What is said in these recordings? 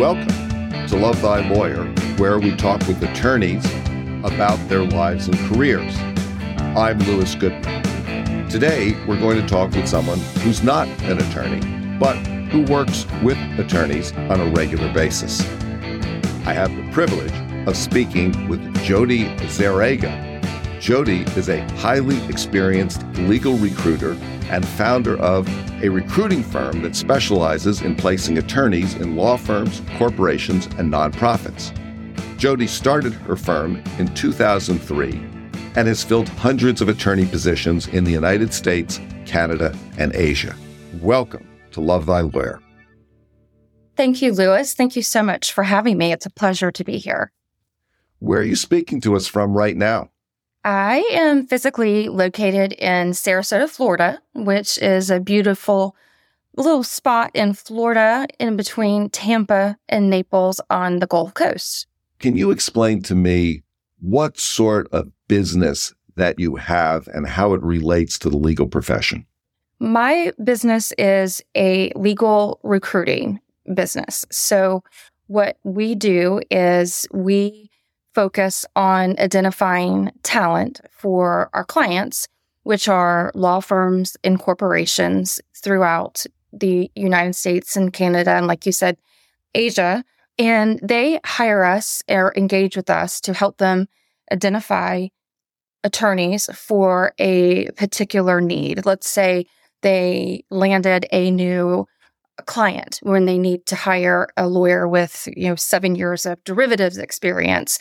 Welcome to Love Thy Lawyer, where we talk with attorneys about their lives and careers. I'm Louis Goodman. Today, we're going to talk with someone who's not an attorney, but who works with attorneys on a regular basis. I have the privilege of speaking with Jodie Zerega. Jodie is a highly experienced legal recruiter and founder of a recruiting firm that specializes in placing attorneys in law firms, corporations, and nonprofits. Jodie started her firm in 2003 and has filled hundreds of attorney positions in the United States, Canada, and Asia. Welcome to Love Thy Lawyer. Thank you, Louis. Thank you so much for having me. It's a pleasure to be here. Where are you speaking to us from right now? I am physically located in Sarasota, Florida, which is a beautiful little spot in Florida in between Tampa and Naples on the Gulf Coast. Can you explain to me what sort of business that you have and how it relates to the legal profession? My business is a legal recruiting business. So, what we do is we focus on identifying talent for our clients, which are law firms and corporations throughout the United States and Canada, and like you said, Asia. And they hire us or engage with us to help them identify attorneys for a particular need. Let's say they landed a new client when they need to hire a lawyer with, you know, 7 years of derivatives experience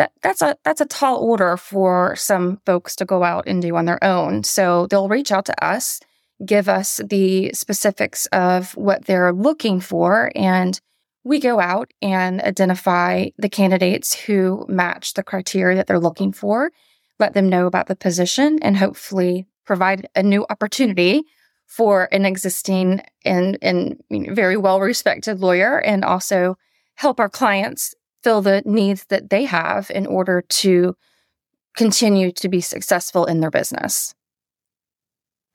that that's a that's a tall order for some folks to go out and do on their own. So they'll reach out to us, give us the specifics of what they're looking for, and we go out and identify the candidates who match the criteria that they're looking for, let them know about the position, and hopefully provide a new opportunity for an existing and, and very well respected lawyer and also help our clients fill the needs that they have in order to continue to be successful in their business.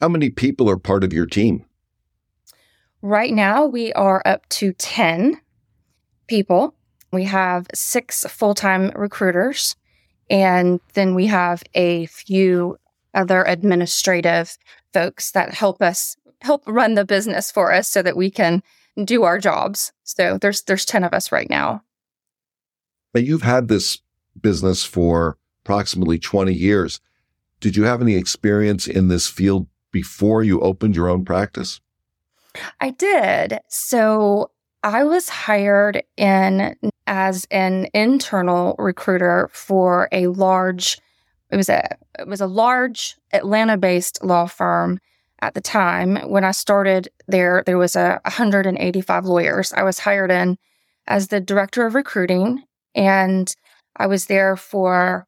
How many people are part of your team? Right now, we are up to 10 people. We have six full time recruiters, and then we have a few other administrative folks that help us help run the business for us so that we can do our jobs. So there's there's 10 of us right now. But you've had this business for approximately 20 years. Did you have any experience in this field before you opened your own practice? I did. So I was hired in as an internal recruiter for a large it was a it was a large Atlanta-based law firm at the time. When I started there, there was a 185 lawyers. I was hired in as the director of recruiting and I was there for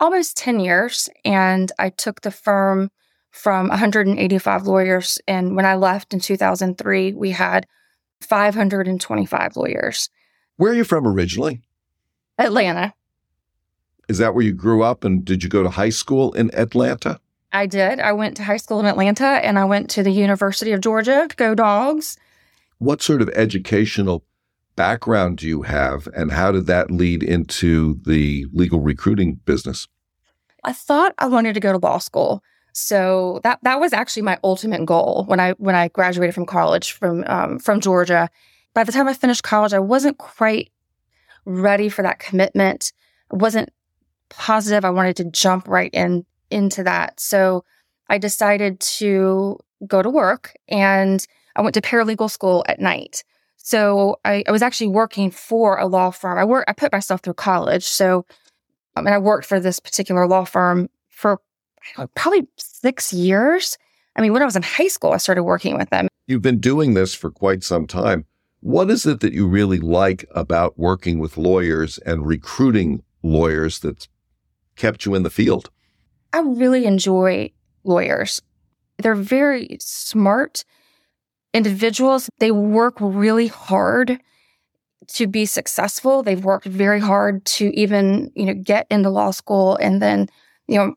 almost 10 years. And I took the firm from 185 lawyers. And when I left in 2003, we had 525 lawyers. Where are you from originally? Atlanta. Is that where you grew up? And did you go to high school in Atlanta? I did. I went to high school in Atlanta and I went to the University of Georgia. Go dogs. What sort of educational background do you have, and how did that lead into the legal recruiting business? I thought I wanted to go to law school. So that that was actually my ultimate goal when I when I graduated from college from um, from Georgia. By the time I finished college, I wasn't quite ready for that commitment. I wasn't positive I wanted to jump right in into that. So I decided to go to work and I went to paralegal school at night. So I, I, was actually working for a law firm. I work, I put myself through college. So, um, I mean, I worked for this particular law firm for know, probably six years. I mean, when I was in high school, I started working with them. You've been doing this for quite some time. What is it that you really like about working with lawyers and recruiting lawyers that's kept you in the field? I really enjoy lawyers. They're very smart individuals, they work really hard to be successful. They've worked very hard to even, you know, get into law school and then, you know,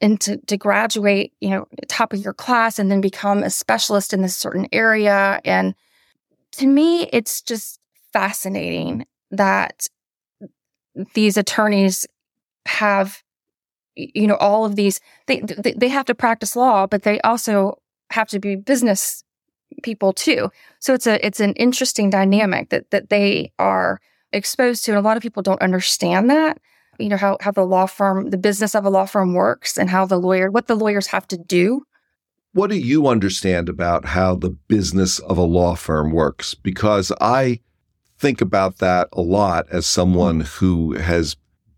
and to, to graduate, you know, top of your class and then become a specialist in this certain area. And to me, it's just fascinating that these attorneys have you know all of these they they have to practice law but they also have to be business people too so it's a it's an interesting dynamic that that they are exposed to and a lot of people don't understand that you know how how the law firm the business of a law firm works and how the lawyer what the lawyers have to do what do you understand about how the business of a law firm works because i think about that a lot as someone who has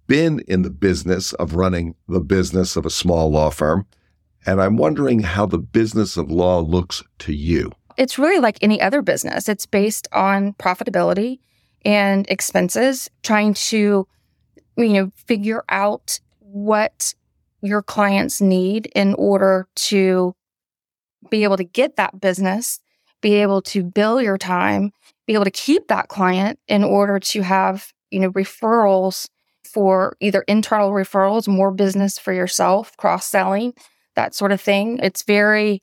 been in the business of running the business of a small law firm. And I'm wondering how the business of law looks to you. It's really like any other business. It's based on profitability and expenses, trying to, you know, figure out what your clients need in order to be able to get that business, be able to bill your time, be able to keep that client in order to have, you know, referrals for either internal referrals, more business for yourself, cross selling, that sort of thing. It's very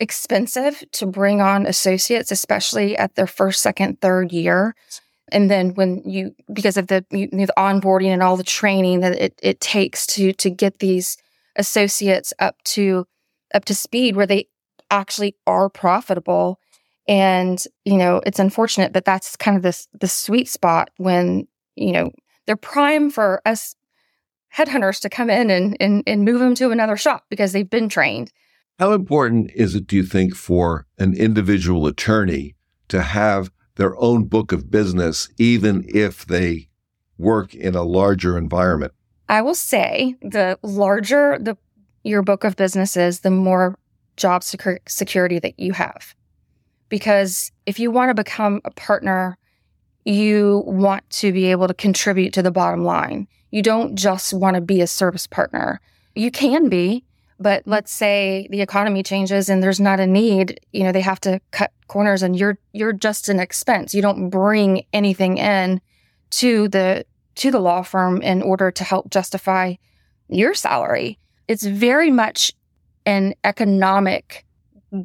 expensive to bring on associates, especially at their first, second, third year. And then when you, because of the, you know, the onboarding and all the training that it, it takes to to get these associates up to up to speed where they actually are profitable. And you know, it's unfortunate, but that's kind of this the sweet spot when you know they're prime for us headhunters to come in and, and, and move them to another shop because they've been trained. How important is it, do you think, for an individual attorney to have their own book of business, even if they work in a larger environment? I will say the larger the your book of business is, the more job security that you have. Because if you want to become a partner you want to be able to contribute to the bottom line. You don't just want to be a service partner. You can be, but mm-hmm. let's say the economy changes and there's not a need, you know, they have to cut corners and you're you're just an expense. You don't bring anything in to the to the law firm in order to help justify your salary. It's very much an economic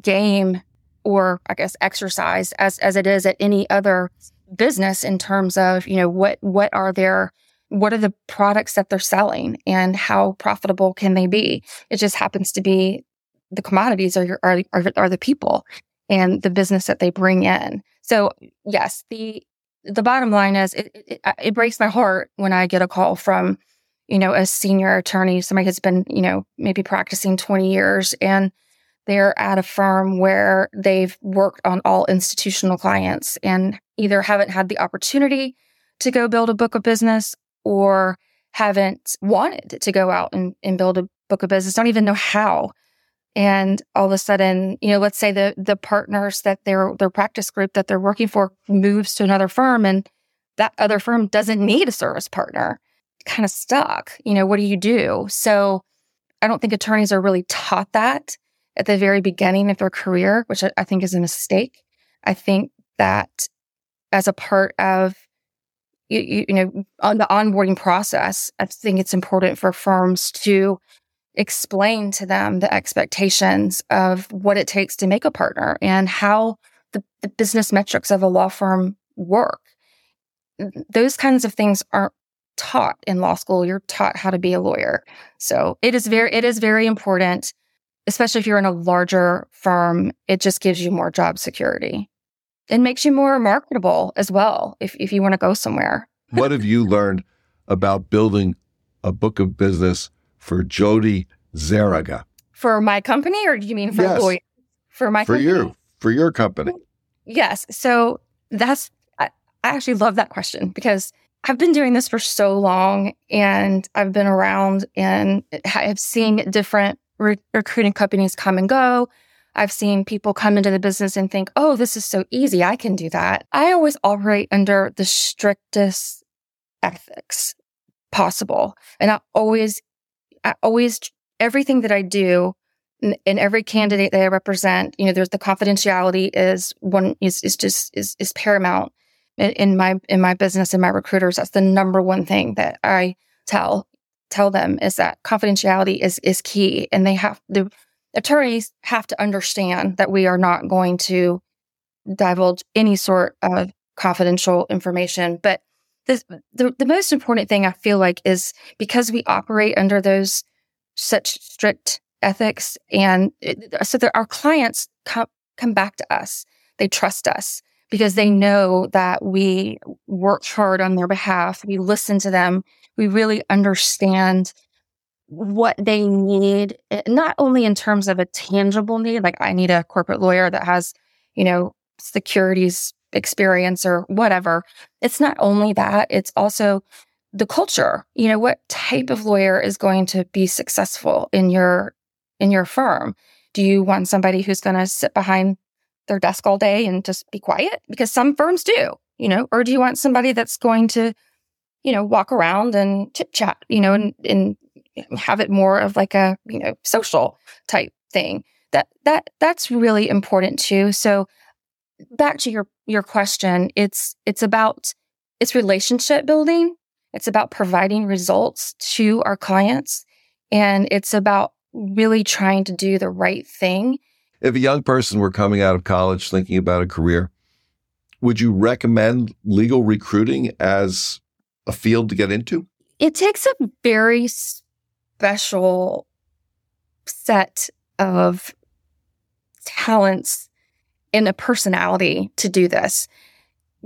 game or I guess exercise as as it is at any other business in terms of, you know, what what are their what are the products that they're selling and how profitable can they be? It just happens to be the commodities are are are, are the people and the business that they bring in. So yes, the the bottom line is it, it, it breaks my heart when I get a call from you know a senior attorney, somebody has been you know maybe practicing twenty years and they're at a firm where they've worked on all institutional clients and either haven't had the opportunity to go build a book of business or haven't wanted to go out and, and build a book of business, don't even know how. And all of a sudden, you know, let's say the the partners that their their practice group that they're working for moves to another firm and that other firm doesn't need a service partner. Kind of stuck. You know, what do you do? So I don't think attorneys are really taught that at the very beginning of their career, which I think is a mistake. I think that as a part of you, you, know on the onboarding process, I think it's important for firms to explain to them the expectations of what it takes to make a partner and how the, the business metrics of a law firm work. Those kinds of things aren't taught in law school. You're taught how to be a lawyer. So it is very, it is very important especially if you're in a larger firm, it just gives you more job security. It makes you more marketable as well if, if you want to go somewhere. what have you learned about building a book of business for Jodie Zerega? For my company, or do you mean for yes. For my for company? you, for your company. Yes. So that's I, I actually love that question because I've been doing this for so long and I've been around and I've seen different re- recruiting companies come and go. I've seen people come into the business and think, oh, this is so easy. I can do that. I always operate under the strictest ethics possible. And I always, I always, everything that I do and every candidate that I represent, you know, there's the confidentiality is one is, is just, is, is paramount in my, in my business and my recruiters. That's the number one thing that I tell tell them is that confidentiality is is key and they have the attorneys have to understand that we are not going to divulge any sort of confidential information. But the, the, the most important thing I feel like is because we operate under those such strict ethics, and it, so that our clients come come back to us. They trust us because they know that we work hard on their behalf. We listen to them. We really understand what they need, eh, not only in terms of a tangible need, like I need a corporate lawyer that has, you know, securities experience or whatever. It's not only that, it's also the culture. You know, what type of lawyer is going to be successful in your in your firm? Do you want somebody who's going to sit behind their desk all day and just be quiet? Because some firms do, you know, or do you want somebody that's going to, you know, walk around and chit chat, you know, and, and have it more of like a, you know, social type thing. That that that's really important too. So back to your your question, it's it's about it's relationship building. It's about providing results to our clients and it's about really trying to do the right thing. If a young person were coming out of college thinking about a career, would you recommend legal recruiting as a field to get into? It takes a very special set of talents and a personality to do this.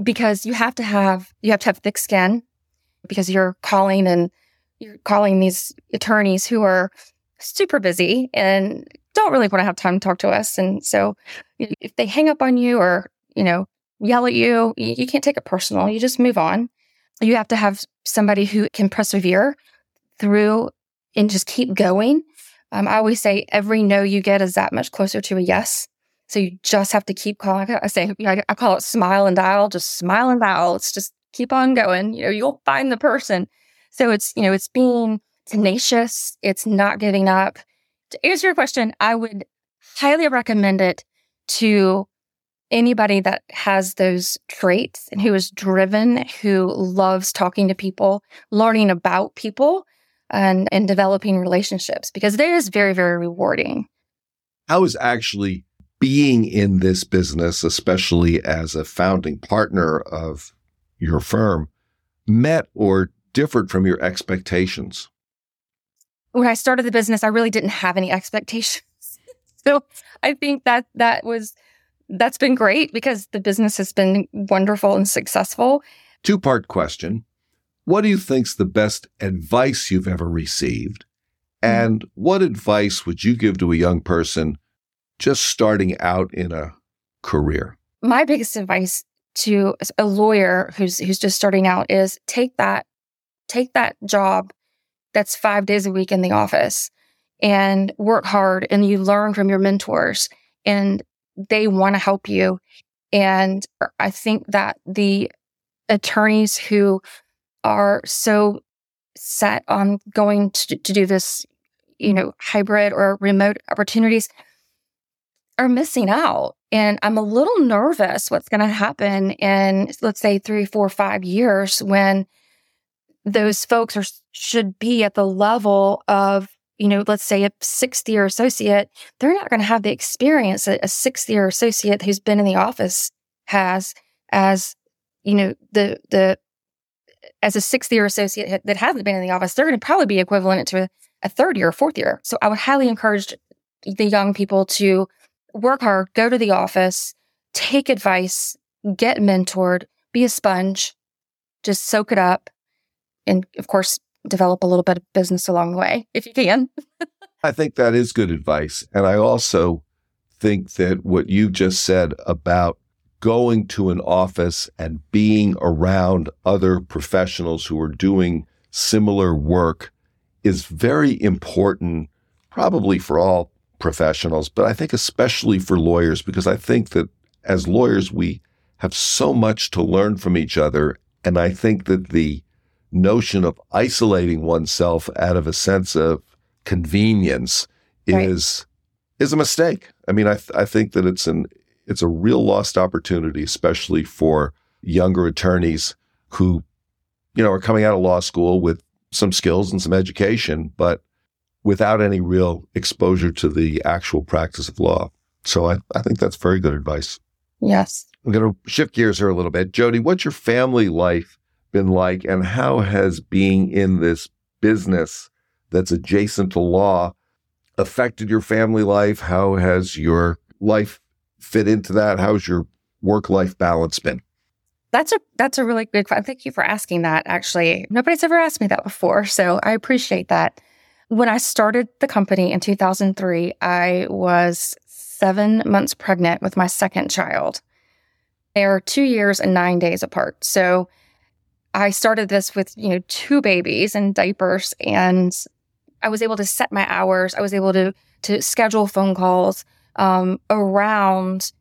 Because you have to have you have to have thick skin because you're calling and you're calling these attorneys who are super busy and don't really want to have time to talk to us. And so if they hang up on you or you know yell at you you can't take it personal. You just move on. You have to have somebody who can persevere through and just keep going. Um, I always say every no you get is that much closer to a yes. So you just have to keep calling. I say, I call it smile and dial, just smile and dial. It's just keep on going. You know, you'll find the person. So it's, you know, it's being tenacious. It's not giving up. To answer your question, I would highly recommend it to anybody that has those traits and who is driven, who loves talking to people, learning about people, and, and developing relationships because it is very, very rewarding. How is actually being in this business, especially as a founding partner of your firm, met or differed from your expectations? When I started the business, I really didn't have any expectations. so I think that that was that's been great because the business has been wonderful and successful. Two part question. What do you think's the best advice you've ever received? And what advice would you give to a young person just starting out in a career? My biggest advice to a lawyer who's who's just starting out is take that take that job that's 5 days a week in the office and work hard and you learn from your mentors and they want to help you and I think that the attorneys who are so set on going to, to do this, you know, hybrid or remote opportunities are missing out. And I'm a little nervous what's going to happen in, let's say, three, four, five years when those folks are should be at the level of, you know, let's say a sixth year associate. They're not going to have the experience that a sixth year associate who's been in the office has as, you know, the the as a sixth year associate that hasn't been in the office, they're going to probably be equivalent to a third year or fourth year. So I would highly encourage the young people to work hard, go to the office, take advice, get mentored, be a sponge, just soak it up, and of course, develop a little bit of business along the way if you can. I think that is good advice. And I also think that what you just said about going to an office and being around other professionals who are doing similar work is very important, probably for all professionals, but I think especially for lawyers, because I think that as lawyers, we have so much to learn from each other. And I think that the notion of isolating oneself out of a sense of convenience right. is is a mistake. I mean, I th- I think that it's an it's a real lost opportunity, especially for younger attorneys who, you know, are coming out of law school with some skills and some education, but without any real exposure to the actual practice of law. So I, I think that's very good advice. Yes. I'm going to shift gears here a little bit. Jodie, what's your family life been like and how has being in this business that's adjacent to law affected your family life? How has your life fit into that? How's your work life balance been? That's a that's a really good question. Thank you for asking that. Actually, nobody's ever asked me that before, so I appreciate that. When I started the company in 2003, I was 7 months pregnant with my second child. They are 2 years and 9 days apart. So I started this with, you know, two babies and diapers and I was able to set my hours. I was able to to schedule phone calls um, around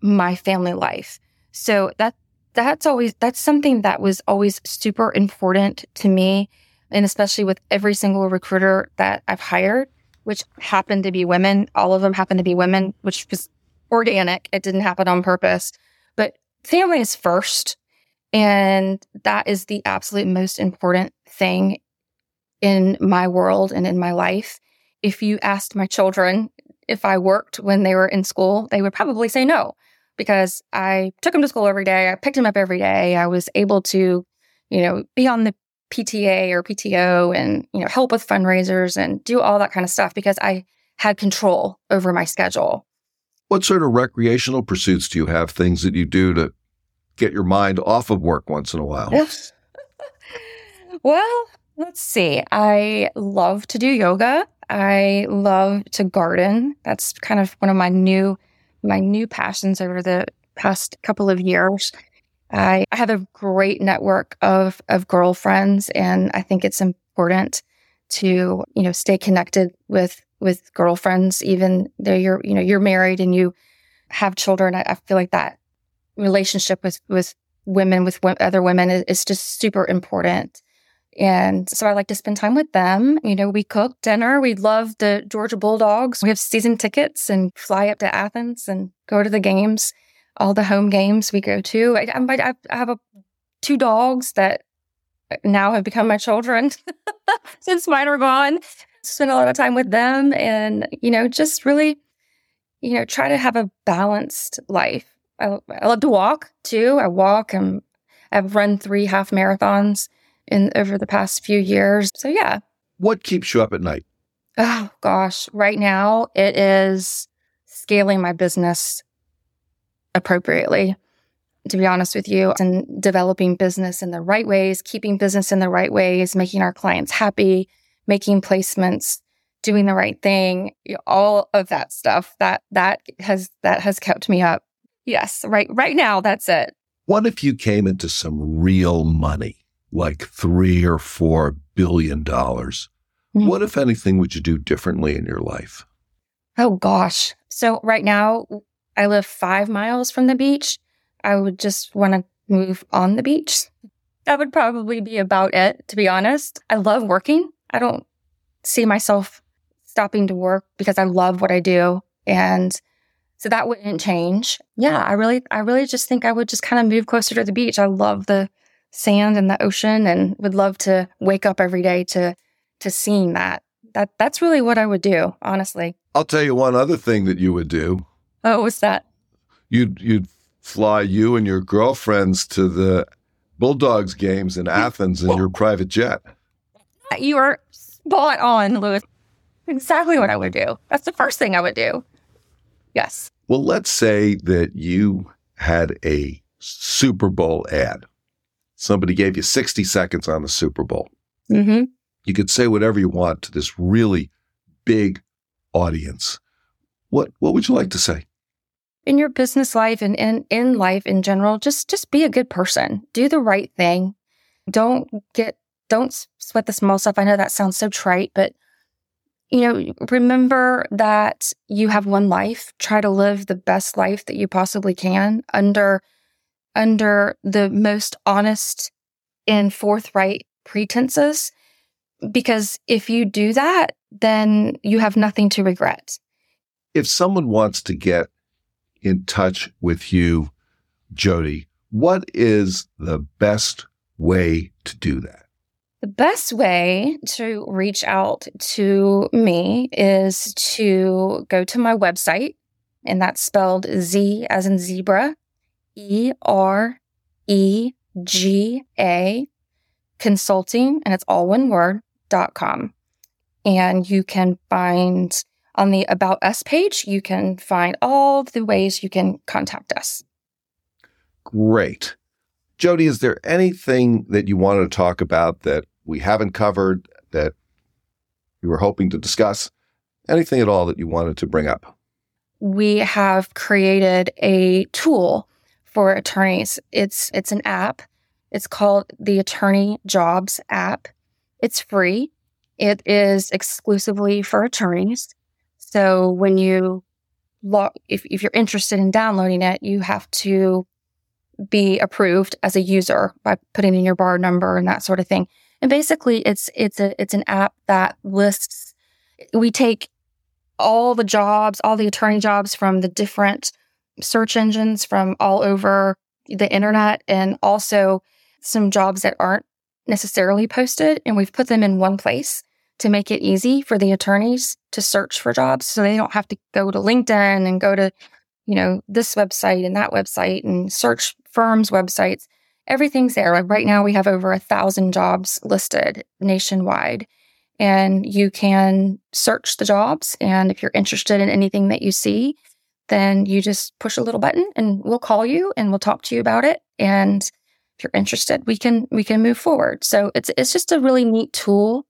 my family life. So that that's always that's something that was always super important to me and especially with every single recruiter that I've hired which happened to be women. All of them happened to be women which was organic. It didn't happen on purpose. But family is first and that is the absolute most important thing in my world and in my life. If you asked my children if I worked when they were in school they would probably say no because I took him to school every day. I picked him up every day. I was able to, you know, be on the PTA or PTO and, you know, help with fundraisers and do all that kind of stuff because I had control over my schedule. What sort of recreational pursuits do you have? Things that you do to get your mind off of work once in a while? Yes. Well, let's see. I love to do yoga. I love to garden. That's kind of one of my new my new passions over the past couple of years. I, I have a great network of of girlfriends, and I think it's important to you know stay connected with with girlfriends, even though you're you know you're married and you have children. I, I feel like that relationship with with women with other women is, is just super important. And so I like to spend time with them. You know, we cook dinner. We love the Georgia Bulldogs. We have season tickets and fly up to Athens and go to the games, all the home games we go to. I, I, I have a, two dogs that now have become my children since mine are gone. Spend a lot of time with them and, you know, just really, you know, try to have a balanced life. I, I love to walk too. I walk and I've run three half marathons in over the past few years. So yeah. What keeps you up at night? Oh gosh, right now it is scaling my business appropriately. To be honest with you, and developing business in the right ways, keeping business in the right ways, making our clients happy, making placements, doing the right thing, all of that stuff that that has that has kept me up. Yes, right right now that's it. What if you came into some real money? Like three or four billion dollars, mm-hmm. what, if anything, would you do differently in your life? Oh, gosh. So, right now, I live five miles from the beach. I would just want to move on the beach. That would probably be about it, to be honest. I love working. I don't see myself stopping to work because I love what I do. And so that wouldn't change. Yeah, I really, I really just think I would just kind of move closer to the beach. I love the sand and the ocean and would love to wake up every day to to seeing that. That that's really what I would do, honestly. I'll tell you one other thing that you would do. Oh, what's that? You'd you'd fly you and your girlfriends to the Bulldogs games in Athens in your private jet. You are spot on, Louis. Exactly what I would do. That's the first thing I would do. Yes. Well, let's say that you had a Super Bowl ad somebody gave you 60 seconds on the Super Bowl. Mm-hmm. You could say whatever you want to this really big audience. What what would you like to say? In your business life and in, in life in general, just just be a good person. Do the right thing. Don't get don't sweat the small stuff. I know that sounds so trite, but you know, remember that you have one life. Try to live the best life that you possibly can under under the most honest and forthright pretenses. Because if you do that, then you have nothing to regret. If someone wants to get in touch with you, Jodie, what is the best way to do that? The best way to reach out to me is to go to my website, and that's spelled Z as in zebra, E R E G A consulting, and it's all one word, dot com. And you can find on the About Us page, you can find all the ways you can contact us. Great. Jodie, is there anything that you wanted to talk about that we haven't covered that you were hoping to discuss? Anything at all that you wanted to bring up? We have created a tool for attorneys. It's it's an app. It's called the Attorney Jobs app. It's free. It is exclusively for attorneys. So when you log, if, if you're interested in downloading it, you have to be approved as a user by putting in your bar number and that sort of thing. And basically it's it's a it's an app that lists we take all the jobs, all the attorney jobs from the different search engines from all over the internet and also some jobs that aren't necessarily posted and we've put them in one place to make it easy for the attorneys to search for jobs so they don't have to go to LinkedIn and go to you know this website and that website and search firms websites everything's there like right now we have over a thousand jobs listed nationwide and you can search the jobs. And if you're interested in anything that you see, then you just push a little button and we'll call you and we'll talk to you about it. And if you're interested, we can we can move forward. So it's it's just a really neat tool.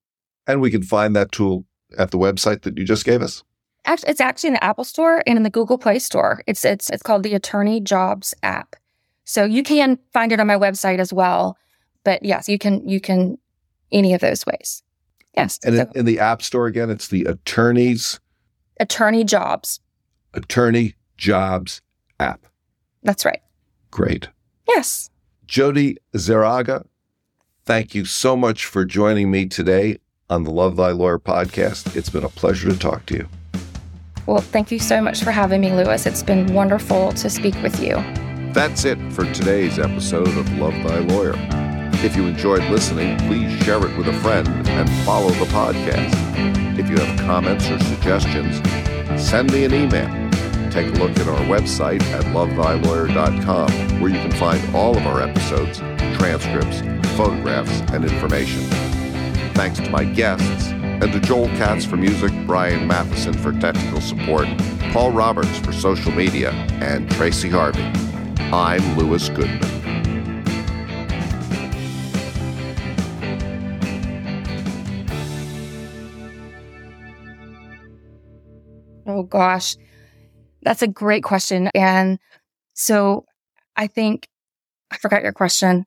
And we can find that tool at the website that you just gave us. Actually, it's actually in the Apple Store and in the Google Play Store. It's it's it's called the Attorney Jobs app. So you can find it on my website as well. But yes, you can you can any of those ways. Yes. And so, in the App Store again, it's the Attorneys Attorney Jobs. Attorney Jobs app. That's right. Great. Yes. Jodie Zerega, thank you so much for joining me today on the Love Thy Lawyer podcast. It's been a pleasure to talk to you. Well, thank you so much for having me, Louis. It's been wonderful to speak with you. That's it for today's episode of Love Thy Lawyer. If you enjoyed listening, please share it with a friend and follow the podcast. If you have comments or suggestions, send me an email. Take a look at our website at lovethylawyer.com, where you can find all of our episodes, transcripts, photographs, and information. Thanks to my guests, and to Joel Katz for music, Bryan Matheson for technical support, Paul Roberts for social media, and Tracy Harvey. I'm Louis Goodman. Oh gosh, that's a great question. And so I think I forgot your question.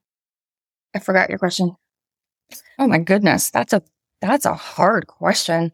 I forgot your question. Oh my goodness, that's a that's a hard question.